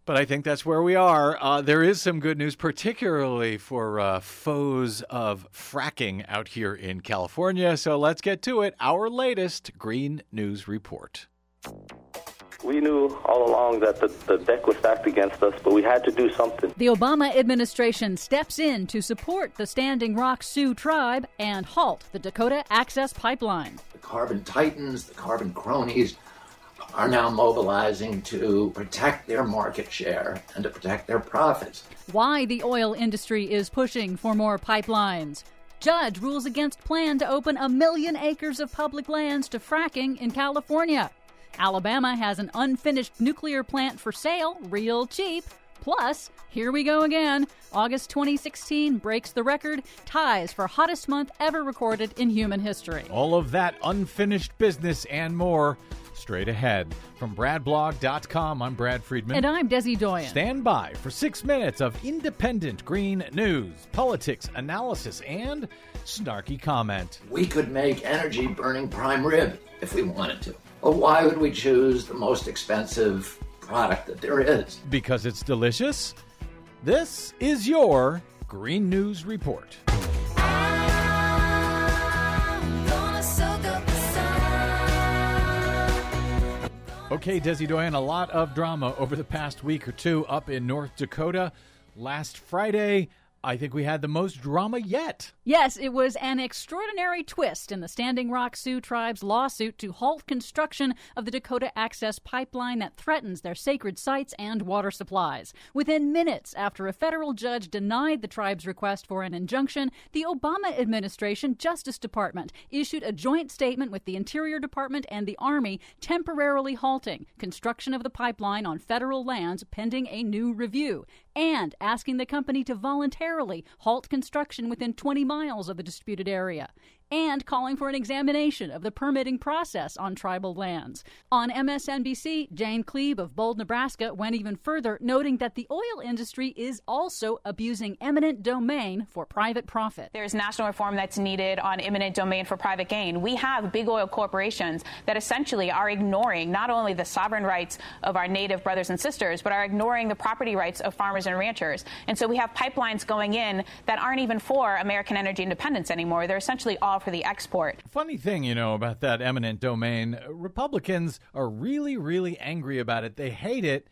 B: But I think that's where we are. Uh, there is some good news, particularly for uh, foes of fracking out here in California. So let's get to it. Our latest Green News Report.
F: We knew all along that the, the deck was stacked against us, but we had to do something.
E: The Obama administration steps in to support the Standing Rock Sioux tribe and halt the Dakota Access Pipeline.
G: The carbon titans, the carbon cronies, are now mobilizing to protect their market share and to protect their profits.
E: Why the oil industry is pushing for more pipelines. Judge rules against plan to open a million acres of public lands to fracking in California. Alabama has an unfinished nuclear plant for sale, real cheap. Plus, here we go again. August 2016 breaks the record, ties for hottest month ever recorded in human history.
B: All of that unfinished business and more straight ahead. From BradBlog.com, I'm Brad Friedman.
E: And I'm Desi Doyen.
B: Stand by for six minutes of independent green news, politics, analysis, and snarky comment.
G: We could make energy burning prime rib if we wanted to. Well, why would we choose the most expensive product that there is?
B: Because it's delicious? This is your Green News Report. Okay, Desi Doyen, a lot of drama over the past week or two up in North Dakota. Last Friday, I think we had the most drama yet.
E: Yes, it was an extraordinary twist in the Standing Rock Sioux Tribe's lawsuit to halt construction of the Dakota Access Pipeline that threatens their sacred sites and water supplies. Within minutes after a federal judge denied the tribe's request for an injunction, the Obama administration Justice Department issued a joint statement with the Interior Department and the Army temporarily halting construction of the pipeline on federal lands pending a new review and asking the company to voluntarily halt construction within 20 miles of the disputed area and calling for an examination of the permitting process on tribal lands. On MSNBC, Jane Kleeb of Bold, Nebraska went even further, noting that the oil industry is also abusing eminent domain for private profit.
H: There's national reform that's needed on eminent domain for private gain. We have big oil corporations that essentially are ignoring not only the sovereign rights of our native brothers and sisters, but are ignoring the property rights of farmers and ranchers. And so we have pipelines going in that aren't even for American energy independence anymore. They're essentially all for the export.
B: Funny thing, you know, about that eminent domain, Republicans are really, really angry about it. They hate it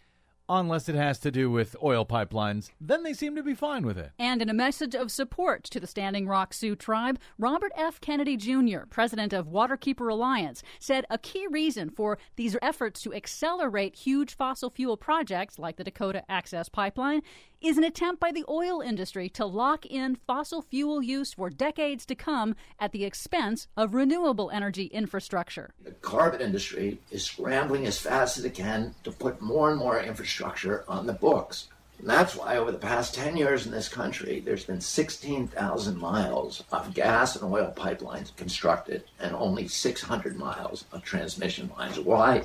B: unless it has to do with oil pipelines. Then they seem to be fine with it.
E: And in a message of support to the Standing Rock Sioux tribe, Robert F. Kennedy Jr., president of Waterkeeper Alliance, said a key reason for these efforts to accelerate huge fossil fuel projects like the Dakota Access Pipeline is an attempt by the oil industry to lock in fossil fuel use for decades to come at the expense of renewable energy infrastructure.
G: The carbon industry is scrambling as fast as it can to put more and more infrastructure on the books. And that's why over the past 10 years in this country, there's been 16,000 miles of gas and oil pipelines constructed and only 600 miles of transmission lines. Why?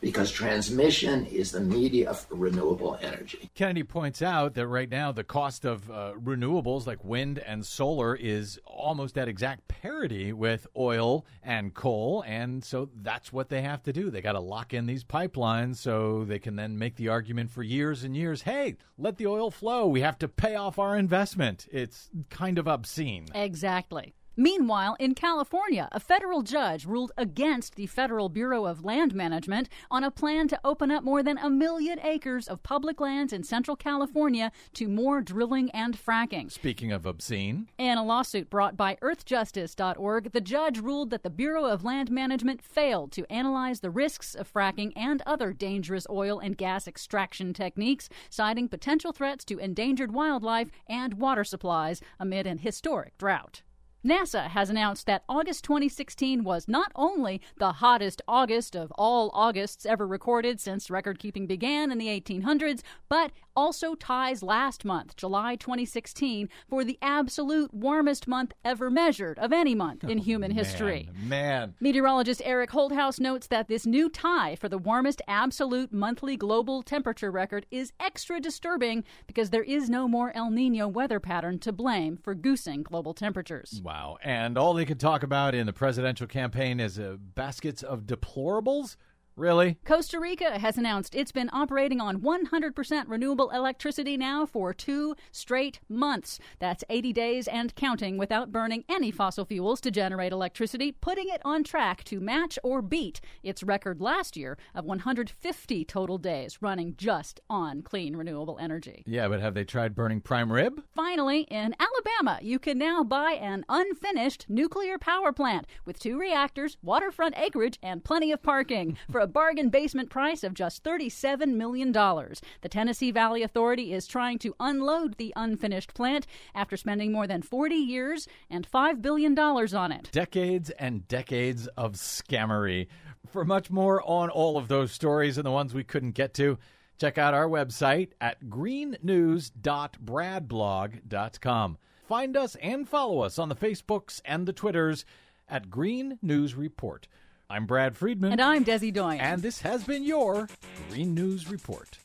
G: Because transmission is the media for renewable energy.
B: Kennedy points out that right now the cost of uh, renewables like wind and solar is almost at exact parity with oil and coal, and so that's what they have to do. They got to lock in these pipelines so they can then make the argument for years and years hey, let the oil flow. We have to pay off our investment. It's kind of obscene.
E: Exactly. Meanwhile, in California, a federal judge ruled against the Federal Bureau of Land Management on a plan to open up more than a million acres of public lands in Central California to more drilling and fracking.
B: Speaking of obscene,
E: in a lawsuit brought by earthjustice.org, the judge ruled that the Bureau of Land Management failed to analyze the risks of fracking and other dangerous oil and gas extraction techniques, citing potential threats to endangered wildlife and water supplies amid an historic drought. NASA has announced that August 2016 was not only the hottest August of all Augusts ever recorded since record keeping began in the 1800s, but also ties last month, July 2016, for the absolute warmest month ever measured of any month in
B: oh,
E: human
B: man,
E: history.
B: Man.
E: Meteorologist Eric Holthaus notes that this new tie for the warmest absolute monthly global temperature record is extra disturbing because there is no more El Nino weather pattern to blame for goosing global temperatures.
B: Wow. And all they could talk about in the presidential campaign is uh, baskets of deplorables? Really?
E: Costa Rica has announced it's been operating on 100% renewable electricity now for two straight months. That's 80 days and counting without burning any fossil fuels to generate electricity, putting it on track to match or beat its record last year of 150 total days running just on clean renewable energy.
B: Yeah, but have they tried burning prime rib?
E: Finally, in Alabama, you can now buy an unfinished nuclear power plant with two reactors, waterfront acreage, and plenty of parking for a bargain basement price of just $37 million. The Tennessee Valley Authority is trying to unload the unfinished plant after spending more than 40 years and $5 billion on it.
B: Decades and decades of scammery. For much more on all of those stories and the ones we couldn't get to, check out our website at greennews.bradblog.com. Find us and follow us on the Facebooks and the Twitters at Green News Report. I'm Brad Friedman.
E: And I'm Desi Doyen.
B: And this has been your Green News Report. [SIGHS]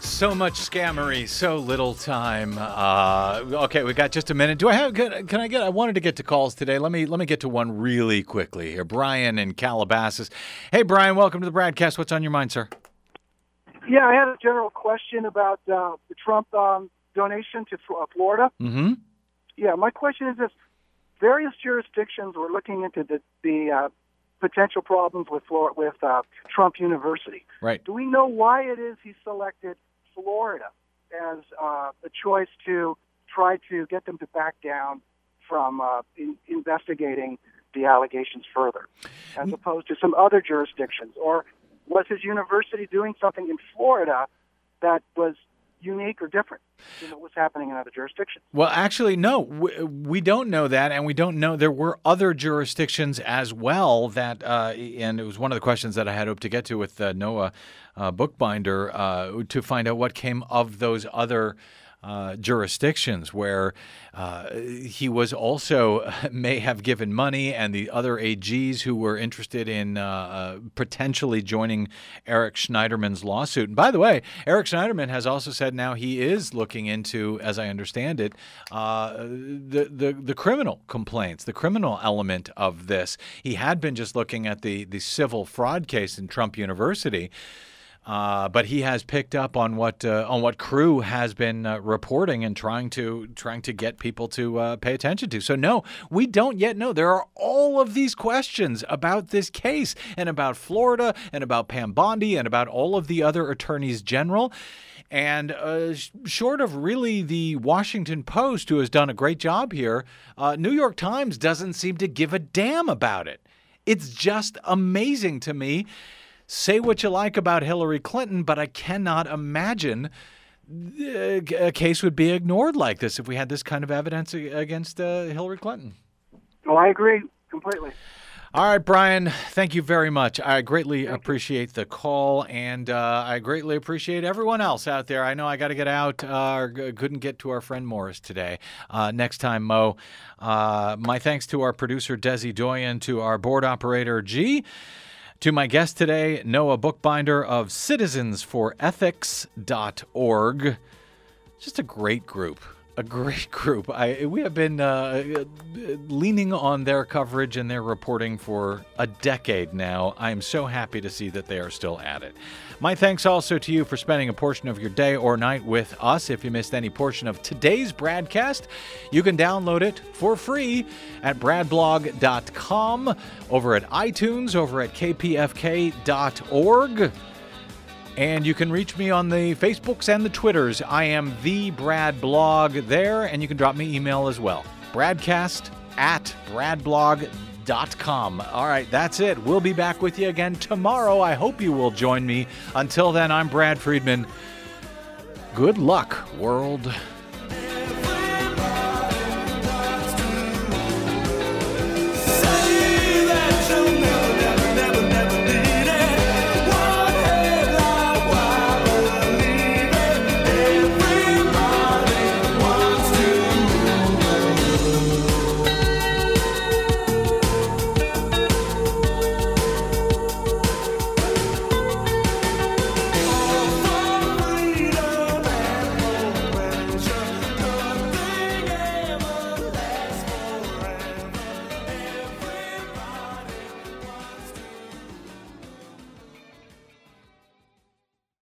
B: so much scammery, so little time. Uh, okay, we got just a minute. Do I have? Can I get? I wanted to get to calls today. Let me let me get to one really quickly here. Brian in Calabasas. Hey, Brian, welcome to the broadcast. What's on your mind, sir?
I: Yeah, I had a general question about uh, the Trump um, donation to uh, Florida.
B: Mm-hmm.
I: Yeah, my question is this: various jurisdictions were looking into the the uh, potential problems with Florida, with uh, Trump University.
B: Right.
I: Do we know why it is he selected Florida as uh, a choice to try to get them to back down from uh, in, investigating the allegations further, as opposed to some other jurisdictions? Or was his university doing something in Florida that was unique or different than what was happening in other jurisdictions?
B: Well, actually, no, we, we, don't know that, and we don't know there were other jurisdictions as well that, uh, and it was one of the questions that I had hoped to get to with uh, Noah uh, Bookbinder uh, to find out what came of those other uh, jurisdictions where uh, he was also [LAUGHS] may have given money, and the other AGs who were interested in uh, uh, potentially joining Eric Schneiderman's lawsuit. And by the way, Eric Schneiderman has also said now he is looking into, as I understand it, uh, the, the the criminal complaints, the criminal element of this. He had been just looking at the the civil fraud case in Trump University. Uh, but he has picked up on what uh, on what CREW has been uh, reporting and trying to trying to get people to uh, pay attention to. So no, we don't yet know. There are all of these questions about this case and about Florida and about Pam Bondi and about all of the other attorneys general. And uh, short of really the Washington Post, who has done a great job here, uh, New York Times doesn't seem to give a damn about it. It's just amazing to me Say what you like about Hillary Clinton, but I cannot imagine uh, a case would be ignored like this if we had this kind of evidence against uh, Hillary Clinton.
I: Oh, I agree completely.
B: All right, Brian, thank you very much. I greatly thank appreciate you. the call, and uh, I greatly appreciate everyone else out there. I know I got to get out, uh, couldn't get to our friend Morris today. Uh, next time, Mo. Uh, my thanks to our producer, Desi Doyen, to our board operator, G. To my guest today, Noah Bookbinder of citizensforethics.org. Just a great group a great [LAUGHS] group. I, we have been uh, leaning on their coverage and their reporting for a decade now. I am so happy to see that they are still at it. My thanks also to you for spending a portion of your day or night with us. If you missed any portion of today's broadcast, you can download it for free at bradblog.com, over at iTunes, over at kpfk.org. And you can reach me on the Facebooks and the Twitters. I am the Brad Blog there, and you can drop me email as well. BradCast at bradblog.com. All right, that's it. We'll be back with you again tomorrow. I hope you will join me. Until then, I'm Brad Friedman. Good luck, world.